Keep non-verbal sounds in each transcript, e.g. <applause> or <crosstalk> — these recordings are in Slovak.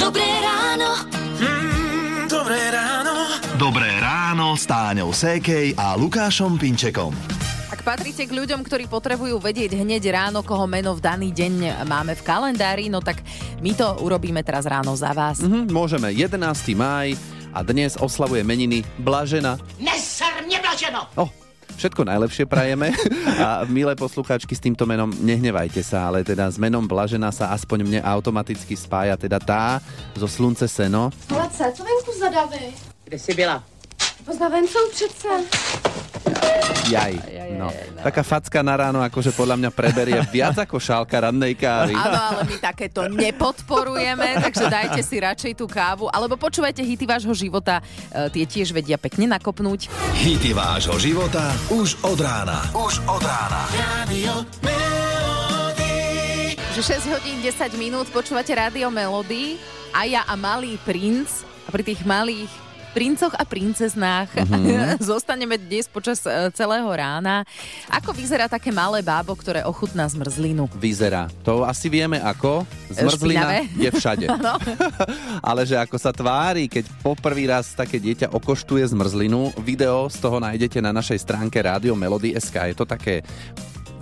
Dobré ráno. Mm, dobré ráno. Dobré ráno s Táňou Sékej a Lukášom Pinčekom. Ak patríte k ľuďom, ktorí potrebujú vedieť hneď ráno, koho meno v daný deň máme v kalendári, no tak my to urobíme teraz ráno za vás. Mhm, môžeme. 11. máj a dnes oslavuje meniny Blažena. Neser neblaženo! Oh, všetko najlepšie prajeme a milé poslucháčky s týmto menom nehnevajte sa, ale teda s menom Blažena sa aspoň mne automaticky spája teda tá zo Slunce Seno. Hladce, co venku za davy? Kde jsi byla? Pozna vencou přece. Jaj. No. Taká facka na ráno akože podľa mňa preberie viac ako šálka rannej kávy. Áno, ale my takéto nepodporujeme, takže dajte si radšej tú kávu, alebo počúvajte hity vášho života, e, tie tiež vedia pekne nakopnúť. Hity vášho života už od rána. Už od rána. Radio Melody. Že 6 hodín 10 minút počúvate Rádio Melody a ja a malý princ a pri tých malých princoch a princeznách mm-hmm. <laughs> zostaneme dnes počas e, celého rána. Ako vyzerá také malé bábo, ktoré ochutná zmrzlinu? Vyzerá. To asi vieme ako. Zmrzlina Špinavé. je všade. <laughs> <laughs> Ale že ako sa tvári, keď poprvý raz také dieťa okoštuje zmrzlinu, video z toho nájdete na našej stránke Rádio Melody SK. Je to také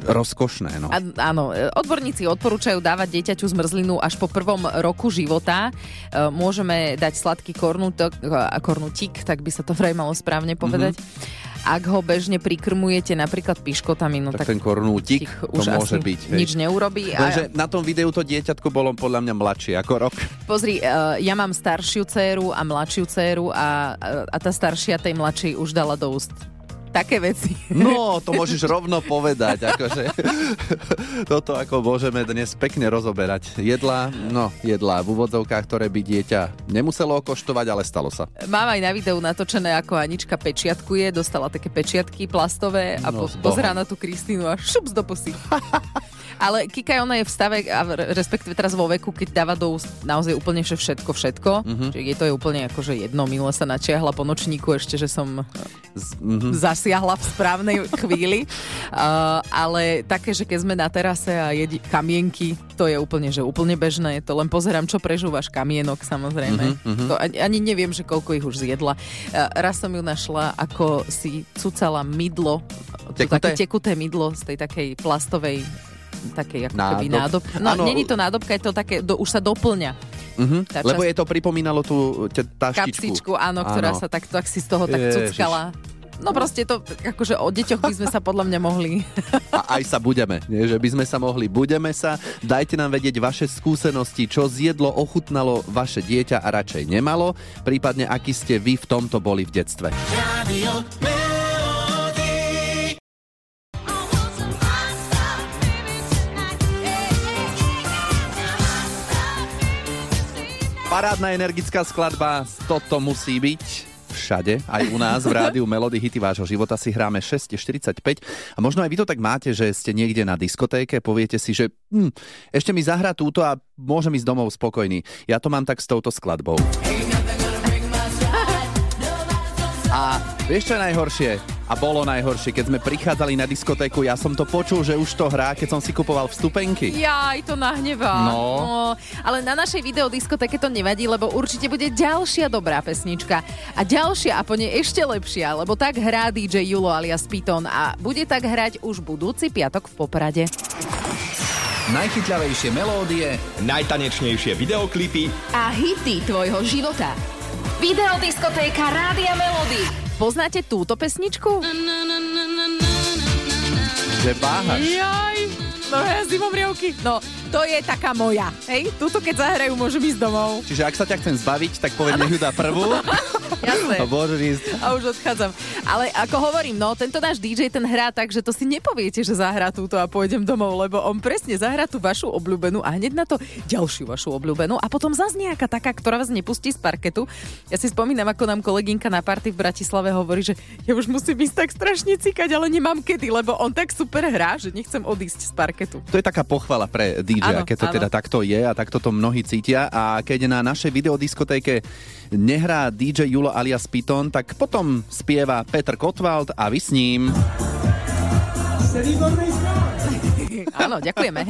rozkošné. No. A, áno, e, odborníci odporúčajú dávať dieťaťu zmrzlinu až po prvom roku života. E, Môžeme dať sladký kornutok, a kornutík, tak by sa to vraj malo správne povedať. Ak ho bežne prikrmujete napríklad piškotami, no tak, tak, ten kornútik, tých to už môže byť. hej. nič neurobí. Lenže na tom videu to dieťatko bolo podľa mňa mladšie ako rok. Pozri, uh, ja mám staršiu dceru a mladšiu dceru a, a tá staršia tej mladšej už dala do úst také veci. No, to môžeš rovno povedať. Akože. Toto ako môžeme dnes pekne rozoberať. Jedla, no jedla v úvodzovkách, ktoré by dieťa nemuselo okoštovať, ale stalo sa. Mám aj na videu natočené, ako Anička pečiatkuje, dostala také pečiatky plastové a No, po, pozerá na tú Kristínu a šups do pusy. <laughs> Ale Kika, ona je v stave, respektíve teraz vo veku, keď dáva do úst naozaj úplne všetko, všetko. Mhm. Mm-hmm. Čiže jej to je úplne akože jedno, minule sa načiahla po nočníku ešte, že som Z, mhm. zasiahla v správnej chvíli. Uh, <laughs> ale také, že keď sme na terase a jedí kamienky, to je úplne, že úplne bežné. To len pozerám, čo prežúvaš kamienok, samozrejme. Mhm, To ani, ani neviem, že koľko ich už zjedla. Uh, raz som ju našla, ako si cucala mydlo, Tekuté? také tekuté mydlo z tej takej plastovej takej ako keby Nádob. nádob. No, Áno. není to nádobka, je to také, do, už sa doplňa. Mhm. Tá Lebo časť- je to pripomínalo tú te, taštičku. Kapsičku, áno, ktorá Áno. sa tak, tak si z toho tak Ježiš. cuckala. No proste to, akože o deťoch by sme sa podľa mňa mohli. A aj sa budeme, nie? že by sme sa mohli. Budeme sa, dajte nám vedieť vaše skúsenosti, čo zjedlo, ochutnalo vaše dieťa a radšej nemalo, prípadne aký ste vy v tomto boli v detstve. Radio Parádna energická skladba, toto musí byť všade, aj u nás v rádiu Melody Hity vášho života si hráme 6.45 a možno aj vy to tak máte, že ste niekde na diskotéke, poviete si, že hm, ešte mi zahrá túto a môžem ísť domov spokojný. Ja to mám tak s touto skladbou. <laughs> A vieš čo je najhoršie? A bolo najhoršie, keď sme prichádzali na diskotéku, ja som to počul, že už to hrá, keď som si kupoval vstupenky. Jaj, to nahnevá. No. Ale na našej videodiskotéke to nevadí, lebo určite bude ďalšia dobrá pesnička. A ďalšia a po nej ešte lepšia, lebo tak hrá DJ Julo alias Piton a bude tak hrať už budúci piatok v Poprade. Najchytľavejšie melódie, najtanečnejšie videoklipy A hity tvojho života. Videodiskotéka Rádia Melody. Poznáte túto pesničku? Že váhaš. Jaj, no ja zimom riavky. No, to je taká moja. Hej, túto keď zahrajú, môžem ísť domov. Čiže ak sa ťa chcem zbaviť, tak poviem, nech ju dá prvú. <laughs> Jasné. A môžeš ísť. A už odchádzam. Ale ako hovorím, no tento náš DJ ten hrá tak, že to si nepoviete, že zahrá túto a pôjdem domov, lebo on presne zahrá tú vašu obľúbenú a hneď na to ďalšiu vašu obľúbenú a potom zase nejaká taká, ktorá vás nepustí z parketu. Ja si spomínam, ako nám kolegynka na party v Bratislave hovorí, že ja už musím ísť tak strašne cikať, ale nemám kedy, lebo on tak super hrá, že nechcem odísť z parketu. To je taká pochvala pre DJ, Áno, keď to áno. teda takto je a takto to mnohí cítia. A keď na našej videodiskotéke nehrá DJ Julo alias Piton, tak potom spieva Peter Kotwald a vy s ním. Áno, ďakujeme.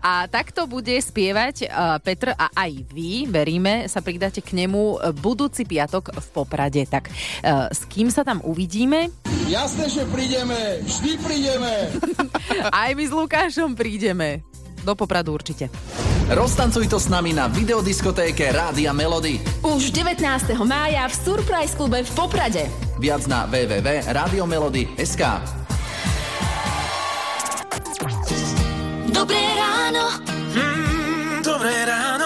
A takto bude spievať uh, Petr a aj vy, veríme, sa pridáte k nemu uh, budúci piatok v Poprade. Tak uh, s kým sa tam uvidíme? Jasné, že prídeme, vždy prídeme. <laughs> Aj my s Lukášom prídeme. Do Popradu určite. Roztancuj to s nami na videodiskotéke Rádia Melody. Už 19. mája v Surprise klube v Poprade. Viac na www.radiomelody.sk Dobré ráno. Mm, dobré ráno.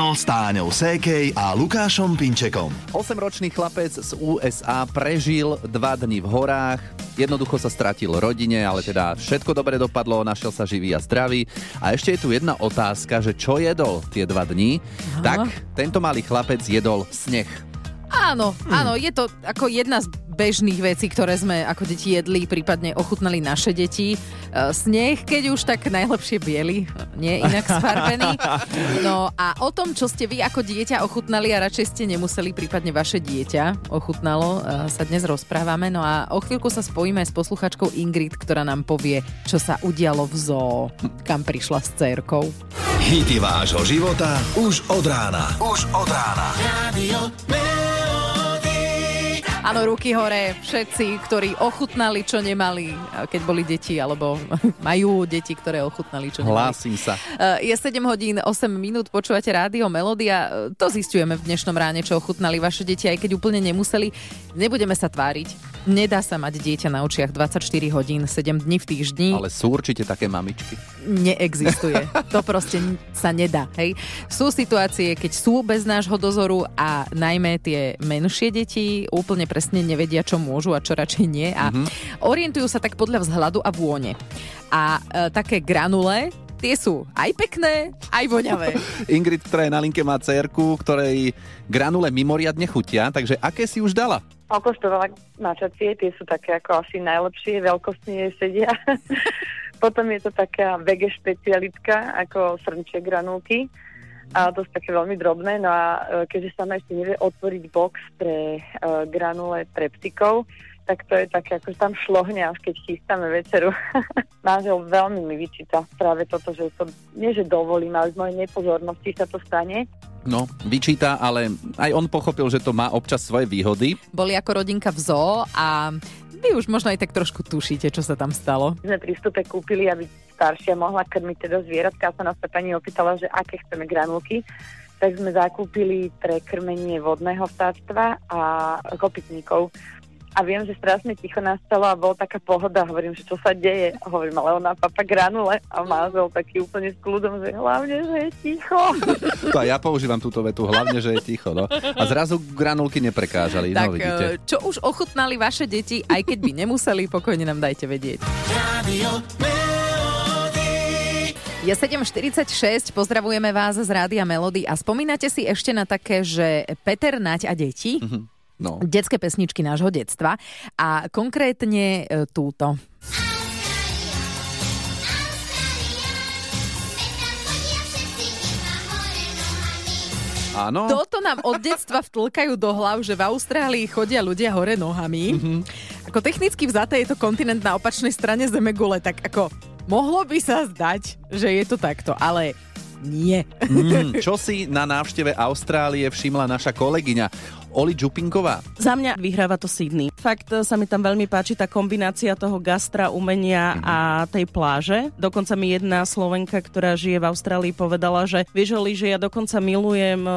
Ráno s Táňou Sékej a Lukášom Pinčekom. 8-ročný chlapec z USA prežil dva dni v horách. Jednoducho sa stratil rodine, ale teda všetko dobre dopadlo, našiel sa živý a zdravý. A ešte je tu jedna otázka, že čo jedol tie dva dni? Tak tento malý chlapec jedol sneh. Áno, áno, je to ako jedna z bežných vecí, ktoré sme ako deti jedli, prípadne ochutnali naše deti. E, Sneh, keď už tak najlepšie biely, nie inak sfarbený. <laughs> No a o tom, čo ste vy ako dieťa ochutnali a radšej ste nemuseli, prípadne vaše dieťa ochutnalo, e, sa dnes rozprávame. No a o chvíľku sa spojíme s posluchačkou Ingrid, ktorá nám povie, čo sa udialo v zoo, kam prišla s cerkou. Hity vášho života už od rána. Už od rána. Radio. Áno, ruky hore, všetci, ktorí ochutnali, čo nemali, keď boli deti, alebo <laughs> majú deti, ktoré ochutnali, čo nemali. Hlásim sa. Eh, Je 7 hodín 8 minút, počúvate rádio Melodia. To zistujeme v dnešnom ráne, čo ochutnali vaše deti, aj keď úplne nemuseli. Nebudeme sa tváriť. Nedá sa mať dieťa na očiach 24 hodín, 7 dní v týždni. Ale sú určite také mamičky. Neexistuje. <laughs> To proste sa nedá. Hej. Sú situácie, keď sú bez nášho dozoru a najmä tie menšie deti úplne presne nevedia, čo môžu a čo radšej nie a orientujú sa tak podľa vzhľadu a vône. A e, také granule, tie sú aj pekné, aj voňavé. <laughs> Ingrid, ktorá je na linke, má cerku, ktorej granule mimoriadne chutia, takže aké si už dala? Okoštovala mačacie, tie sú také ako asi najlepšie, veľkostne sedia. <laughs> Potom je to taká vege špecialitka, ako srnčie granulky. A to sú také veľmi drobné. No a e, keďže sa ešte nevie otvoriť box pre uh, granule pre psíkov, tak to je také, ako že tam šlohne, až keď chystáme večeru. <laughs> Manžel veľmi mi vyčíta práve toto, že to, nie že dovolím, ale z mojej nepozornosti sa to stane. No, vyčíta, ale aj on pochopil, že to má občas svoje výhody. Boli ako rodinka v zoo a vy už možno aj tak trošku tušíte, čo sa tam stalo. sme pri vstupe kúpili, aby staršia mohla krmiť teda zvieratka. A sa nás pani opýtala, že aké chceme granulky. Tak sme zakúpili pre krmenie vodného vtáctva a kopytníkov. A viem, že strašne ticho nastalo a bol taká pohoda. Hovorím, že čo sa deje. A hovorím, ale ona papa granule a manžel taký úplne s kľudom, že hlavne, že je ticho. To aj ja používam túto vetu, hlavne, že je ticho. No. A zrazu granulky neprekážali, Tak no vidíte. e, čo už ochutnali vaše deti, aj keď by nemuseli, pokojne nám dajte vedieť. Radio. Je 7.46, pozdravujeme vás z Rádia Melody a spomínate si ešte na také, že Peter, Naď a deti? No. Detské pesničky nášho detstva a konkrétne e, túto. Áno, Toto nám od detstva vtlkajú do hlav, že v Austrálii chodia ľudia hore nohami. Ako technicky vzaté je to kontinent na opačnej strane Zemegule, tak ako mohlo by sa zdať, že je to takto, ale nie. mm, čo si na návšteve Austrálie všimla naša kolegyňa Oli Čupinková? Za mňa vyhráva to Sydney. Fakt e, sa mi tam veľmi páči tá kombinácia toho gastra, umenia a tej pláže. Dokonca mi jedna Slovenka, ktorá žije v Austrálii, povedala, že vieš, Oli, že ja dokonca milujem e,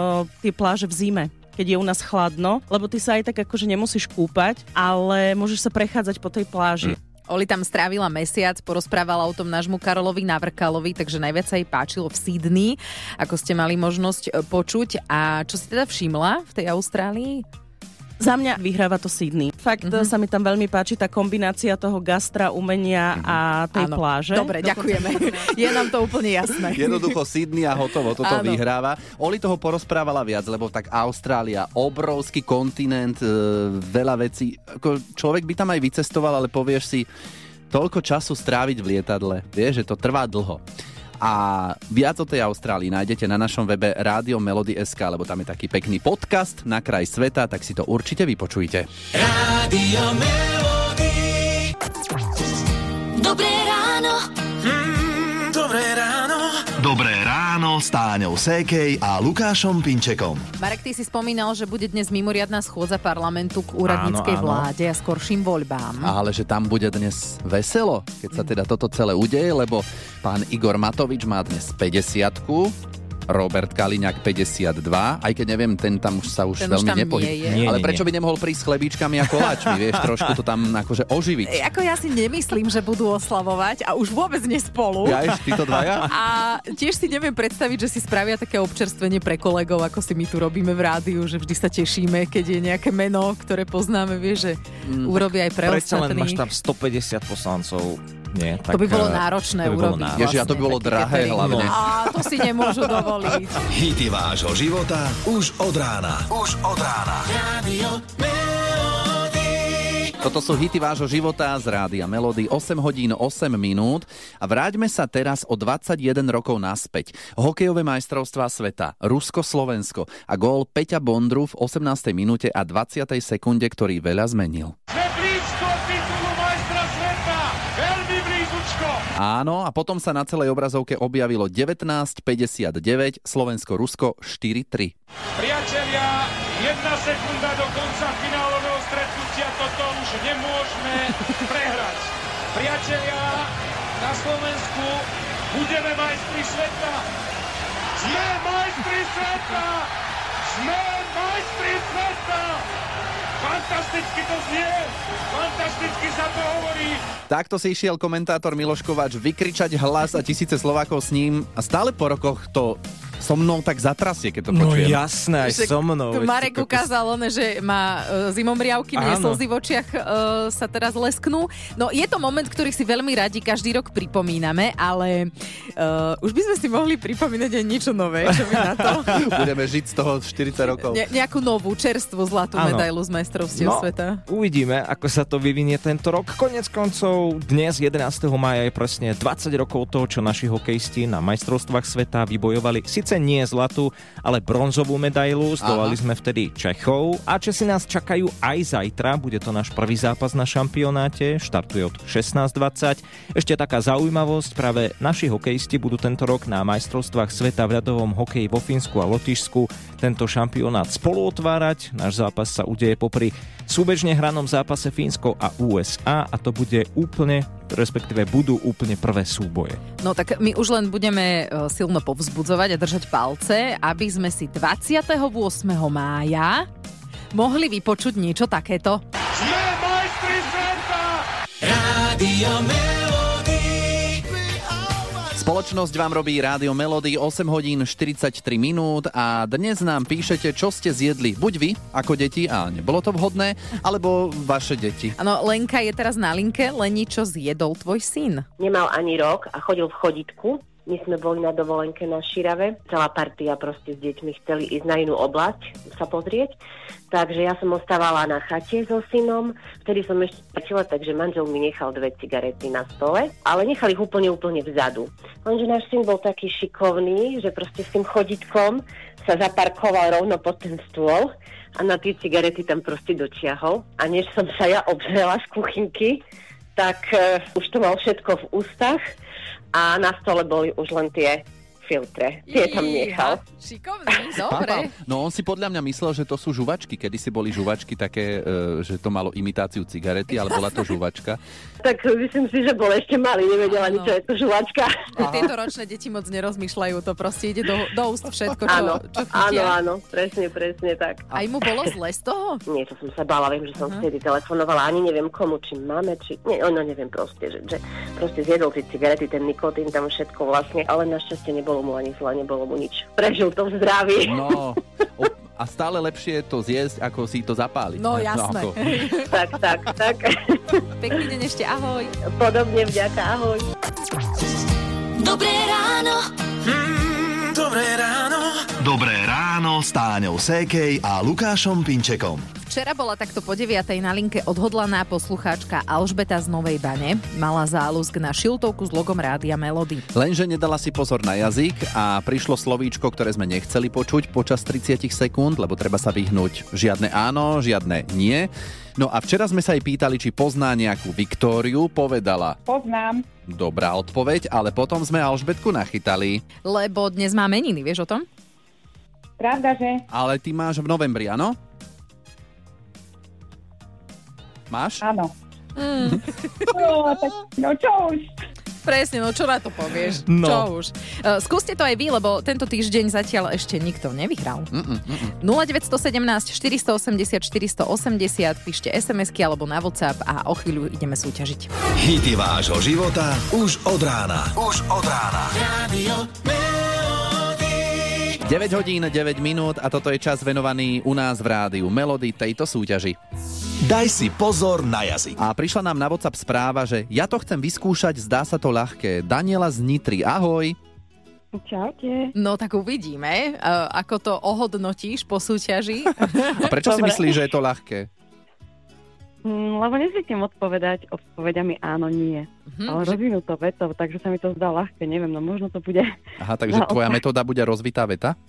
tie pláže v zime keď je u nás chladno, lebo ty sa aj tak akože nemusíš kúpať, ale môžeš sa prechádzať po tej pláži. Oli tam strávila mesiac, porozprávala o tom nášmu Karolovi Navrkalovi, takže najviac sa jej páčilo v Sydney, ako ste mali možnosť e, počuť. A čo si teda všimla v tej Austrálii? Za mňa vyhráva to Sydney. Fakt mm-hmm. sa mi tam veľmi páči tá kombinácia toho gastra, umenia a tej Áno. pláže. Dobre, ďakujeme. <laughs> Je nám to úplne jasné. Jednoducho Sydney a hotovo, toto Áno. vyhráva. Oli toho porozprávala viac, lebo tak Austrália, obrovský kontinent, e, veľa vecí. Ako človek by tam aj vycestoval, ale povieš si, toľko času stráviť v lietadle, vieš, že to trvá dlho. A viac o tej Austrálii nájdete na našom webe Rádio Melody.sk, lebo tam je taký pekný podcast na kraj sveta, tak si to určite vypočujte. Radio Melody. Dobré s Táňou Sékej a Lukášom Pinčekom. Marek, ty si spomínal, že bude dnes mimoriadná schôdza parlamentu k úradníckej Áno, áno. vláde a skorším voľbám. Ale že tam bude dnes veselo, keď sa teda toto celé udeje, lebo pán Igor Matovič má dnes 50 Robert Kaliňák 52, aj keď neviem, ten tam už sa už Ten veľmi nepohybuje. Ale nie, prečo by nemohol prísť s chlebíčkami a koláčmi, <laughs> vieš, trošku to tam akože oživiť. E, Ako ja si nemyslím, že budú oslavovať a už vôbec nie spolu. Ja ešte títo dvaja? A tiež si neviem predstaviť, že si spravia také občerstvenie pre kolegov, ako si my tu robíme v rádiu, že vždy sa tešíme, keď je nejaké meno, ktoré poznáme, vieš, že Mm, urobia aj pre Predsa len máš tam 150 poslancov. Nie, To by bolo eh, náročné to by bolo urobiť. náročné. Ježi, a to by bolo drahé catering. hlavne. A to si nemôžu dovoliť. <laughs> Hity vášho života už od rána. Už od rána. Radio Toto sú hity vášho života z rádia Melody 8 hodín 8 minút a vráťme sa teraz o 21 rokov naspäť. Hokejové majstrovstvá sveta, Rusko-Slovensko a gól Peťa Bondru v 18. minúte a 20. sekunde, ktorý veľa zmenil. Sme blízko titulu majstra sveta. Veľmi blízučko. Áno, a potom sa na celej obrazovke objavilo 1959, Slovensko-Rusko 4-3. Priatelia, jedna sekunda do konca finálového stretnutia. Toto už nemôžeme prehrať. Priatelia, na Slovensku budeme majstri sveta. Sme majstri sveta! Sme majstri sveta! Fantasticky to znie! Fantasticky sa to hovorí! Takto si išiel komentátor Miloš Kováč vykričať hlas a tisíce Slovákov s ním a stále po rokoch to so mnou tak zatrasie, keď to No počujem. jasné, aj Že so mnou. Tu Marek to- ukázal, one, že má e, zimomriavky, mne slzy v očiach e, sa teraz lesknú. No je to moment, ktorý si veľmi radi každý rok pripomíname, ale e, už by sme si mohli pripomínať aj niečo nové. Čo by na to? <laughs> Budeme žiť z toho 40 rokov. Ne, nejakú novú, čerstvú zlatú Áno. medailu z majstrovstiev No, sveta. Uvidíme, ako sa to vyvinie tento rok. Konec koncov, dnes 11. maja je presne 20 rokov toho, čo naši hokejisti na majstrovstvách sveta vybojovali. Sice nie zlatú, ale bronzovú medailu. Zdolali sme vtedy Čechov. A Česi nás čakajú aj zajtra. Bude to náš prvý zápas na šampionáte. Štartuje od 16.20. Ešte taká zaujímavosť. Práve naši hokejisti budú tento rok na majstrovstvách sveta v ľadovom hokeji vo Fínsku a Lotyšsku tento šampionát spolu otvárať. Náš zápas sa udeje popri súbežne hranom zápase Fínsko a USA a to bude úplne, respektíve budú úplne prvé súboje. No tak my už len budeme e, silno povzbudzovať a držať palce, aby sme si 28. mája mohli vypočuť niečo takéto. Sme majstri sveta! Radio Spoločnosť vám robí Rádio Melody 8 hodín 43 minút a dnes nám píšete, čo ste zjedli. Buď vy, ako deti, a nebolo to vhodné, alebo vaše deti. Áno, Lenka je teraz na linke. Leni, čo zjedol tvoj syn? Nemal ani rok a chodil v choditku. My sme boli na dovolenke na Širave. Celá partia proste s deťmi chceli ísť na inú oblasť sa pozrieť. Takže ja som ostávala na chate so synom. Vtedy som ešte plačila, takže manžel mi nechal dve cigarety na stole. Ale nechal ich úplne, úplne vzadu. Lenže náš syn bol taký šikovný, že proste s tým choditkom sa zaparkoval rovno pod ten stôl a na tie cigarety tam proste dočiahol. A než som sa ja obzrela z kuchynky, tak uh, už to mal všetko v ústach a na stole boli už len tie filtre. Tie tam nechal. Šikovný, Papal. No on si podľa mňa myslel, že to sú žuvačky. Kedy si boli žuvačky také, e, že to malo imitáciu cigarety, ale bola to <laughs> žuvačka. Tak myslím si, že bol ešte malý, nevedela ani, čo je to žuvačka. Tieto ročné deti moc nerozmýšľajú, to proste ide do, do úst všetko, čo, Áno, čo áno, áno, presne, presne tak. Aj mu bolo zle z toho? Nie, to som sa bála, viem, že som uh-huh. vtedy telefonovala, ani neviem komu, či máme, či... Nie, ono neviem proste, že, že proste zjedol tie cigarety, ten nikotín, tam všetko vlastne, ale našťastie nebolo mu ani zle, nebolo mu nič. Prežil to v zdraví. No, a stále lepšie je to zjesť, ako si to zapáliť. No jasné. ako- <laughs> tak, tak, tak. Pekný deň ešte, ahoj. Podobne vďaka, ahoj. Dobré ráno. Mm, dobré ráno. Dobré ráno s Táňou Sékej a Lukášom Pinčekom. Včera bola takto po 9. na linke odhodlaná poslucháčka Alžbeta z Novej Bane. Mala záľusk na šiltovku s logom Rádia Melody. Lenže nedala si pozor na jazyk a prišlo slovíčko, ktoré sme nechceli počuť počas 30 sekúnd, lebo treba sa vyhnúť žiadne áno, žiadne nie. No a včera sme sa jej pýtali, či pozná nejakú Viktóriu, povedala. Poznám. Dobrá odpoveď, ale potom sme Alžbetku nachytali. Lebo dnes má meniny, vieš o tom? Pravda, že? Ale ty máš v novembri, áno? Máš? Áno. Mm. <laughs> No, tak, no čo už? Presne, no čo na to povieš? No. Čo už? Uh, skúste to aj vy, lebo tento týždeň zatiaľ ešte nikto nevyhral. Mm-mm, mm-mm. 0917 480 480, píšte SMS-ky alebo na WhatsApp a o chvíľu ideme súťažiť. Hity vášho života už od rána. Už od rána. 9 hodín, 9 minút a toto je čas venovaný u nás v rádiu Melody tejto súťaži. Daj si pozor na jazyk. A prišla nám na WhatsApp správa, že ja to chcem vyskúšať, zdá sa to ľahké. Daniela z Nitry, ahoj. Čaute. No tak uvidíme, uh, ako to ohodnotíš po súťaži. A prečo si Dobre. myslíš, že je to ľahké? Mm, lebo nezvyknem odpovedať odpovedami áno, nie. Hm, Ale že- rozvinúto vetou, takže sa mi to zdá ľahké. Neviem, no možno to bude... Aha, takže <laughs> tvoja metóda bude rozvitá veta?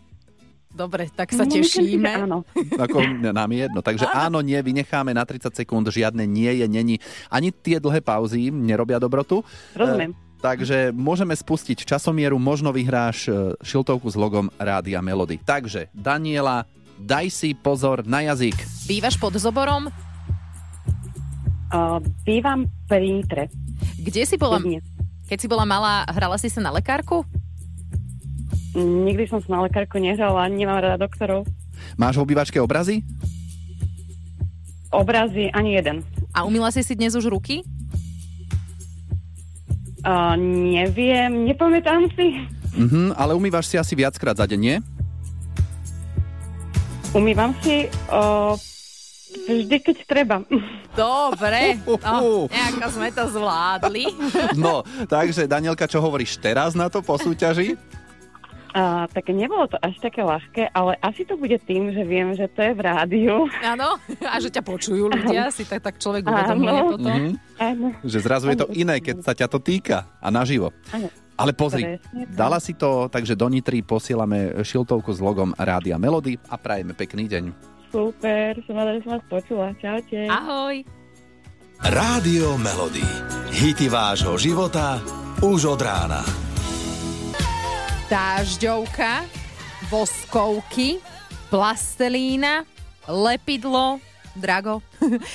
Dobre, tak sa No, myslím tešíme. áno. <laughs> Ako nám je jedno. Takže áno, nie, vynecháme na 30 sekúnd, žiadne nie je, není. Ani tie dlhé pauzy nerobia dobrotu. Rozumiem. E, takže môžeme spustiť časomieru, možno vyhráš e, šiltovku s logom Rádia Melody. Takže, Daniela, daj si pozor na jazyk. Bývaš pod zoborom? Uh, bývam pri Nitre. Kde si bola? Keď si bola malá, hrala si sa na lekárku? Nikdy som sa na lekárku nehrala, ani nemám rada doktorov. Máš v obývačke obrazy? Obrazy ani jeden. A umila si si dnes už ruky? Uh, neviem, nepamätám si. Mhm, ale umývaš si asi viackrát za deň, nie? Umývam si uh, vždy, keď treba. Dobre, no, nejako sme to zvládli. <laughs> No, takže Danielka, čo hovoríš teraz na to po súťaži? Uh, tak nebolo to až také ľahké, ale asi to bude tým, že viem, že to je v rádiu. Áno, a že ťa počujú ľudia, si tak, tak človek uvedomuje Áno. potom. Mhm. Áno. Že zrazu je to iné, keď sa ťa to týka a naživo. Áno. Ale pozri, dala si to, takže do Nitry posielame šiltovku s logom Rádia Melody a prajeme pekný deň. Super, som rada, že som vás počula. Čaute. Ahoj. Rádio Melody. Hity vášho života už od rána. Dážďovka, voskovky, plastelína, lepidlo, drago.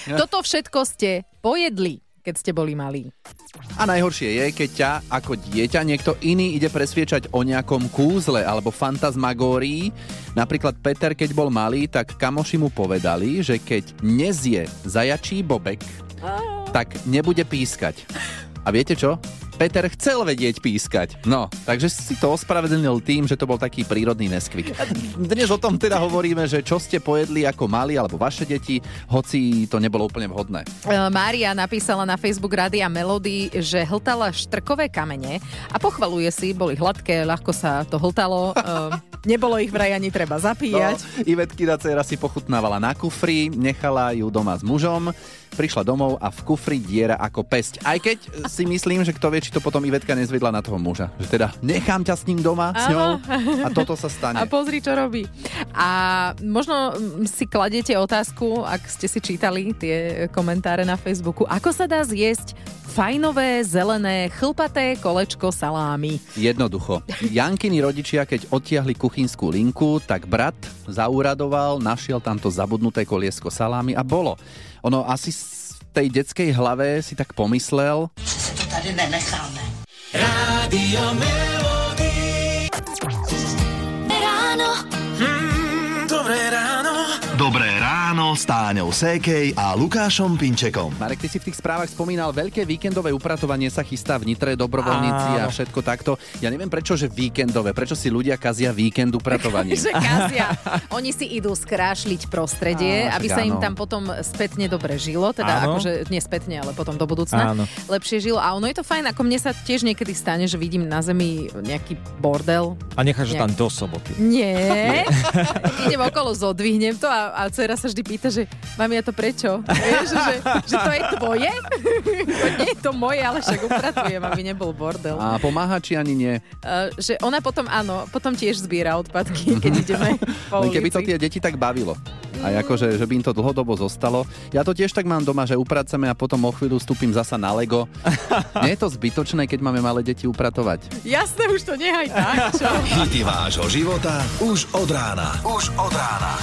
Toto všetko ste pojedli, keď ste boli malí. A najhoršie je, keď ťa ako dieťa niekto iný ide presviečať o nejakom kúzle alebo fantasmagórii. Napríklad Peter, keď bol malý, tak kamoši mu povedali, že keď nezie zajačí bobek, tak nebude pískať. A viete čo? Peter chcel vedieť pískať. No, takže si to ospravedlnil tým, že to bol taký prírodný neskvik. Dnes o tom teda hovoríme, že čo ste pojedli ako mali alebo vaše deti, hoci to nebolo úplne vhodné. E, Mária napísala na Facebook Rádia Melody, že hltala štrkové kamene a pochvaluje si, boli hladké, ľahko sa to hltalo, <laughs> e, nebolo ich vraj ani treba zapíjať. No, Ivetkina dcera si pochutnávala na kufri, nechala ju doma s mužom, prišla domov a v kufri diera ako pesť. Aj keď si myslím, že kto vie, či to potom Ivetka nezvedla na toho muža. Že teda nechám ťa s ním doma, s ňou a toto sa stane. A pozri, čo robí. A možno mm, si kladete otázku, ak ste si čítali tie komentáre na Facebooku, ako sa dá zjesť fajnové, zelené, chlpaté kolečko salámy. Jednoducho. Jankiny rodičia, keď odtiahli kuchynskú linku, tak brat zauradoval, našiel tamto zabudnuté koliesko salámy a bolo. Ono asi v tej detskej hlave si tak pomyslel, To tady nenecháme. Rádio Melody. S Táňou Sékej a Lukášom Pinčekom. Marek, ty si v tých správach spomínal, veľké víkendové upratovanie sa chystá v Nitre, dobrovoľníci a Áno. všetko takto. Ja neviem prečo, že víkendové, prečo si ľudia kazia víkend upratovaním. <laughs> že kazia. <laughs> Oni si idú skrášliť prostredie, Á, aby sa im áno. tam potom spätne dobre žilo. Teda Áno. akože nie spätne, ale potom do budúcna. Áno. Lepšie žilo. A ono je to fajn, ako mne sa tiež niekedy stane, že vidím na zemi nejaký bordel. A necháš Nie. tam do soboty. Nie. <laughs> Idem okolo, zodvihnem to a, a dcera sa vždy pýta, že mami, a to prečo? Vieš, že, že to je tvoje? <laughs> to nie je to moje, ale však upratujem, aby nebol bordel. A pomáha, či ani nie? Uh, že ona potom, áno, potom tiež zbiera odpadky, keď ideme <laughs> po Len keby ulici. to tie deti tak bavilo. A akože, že by im to dlhodobo zostalo. Ja to tiež tak mám doma, že upraceme a potom o chvíľu stúpim zasa na Lego. <laughs> Nie je to zbytočné, keď máme malé deti upratovať. Jasné, už to nehaj tak, čo? Hity vášho života už od rána. Už od rána.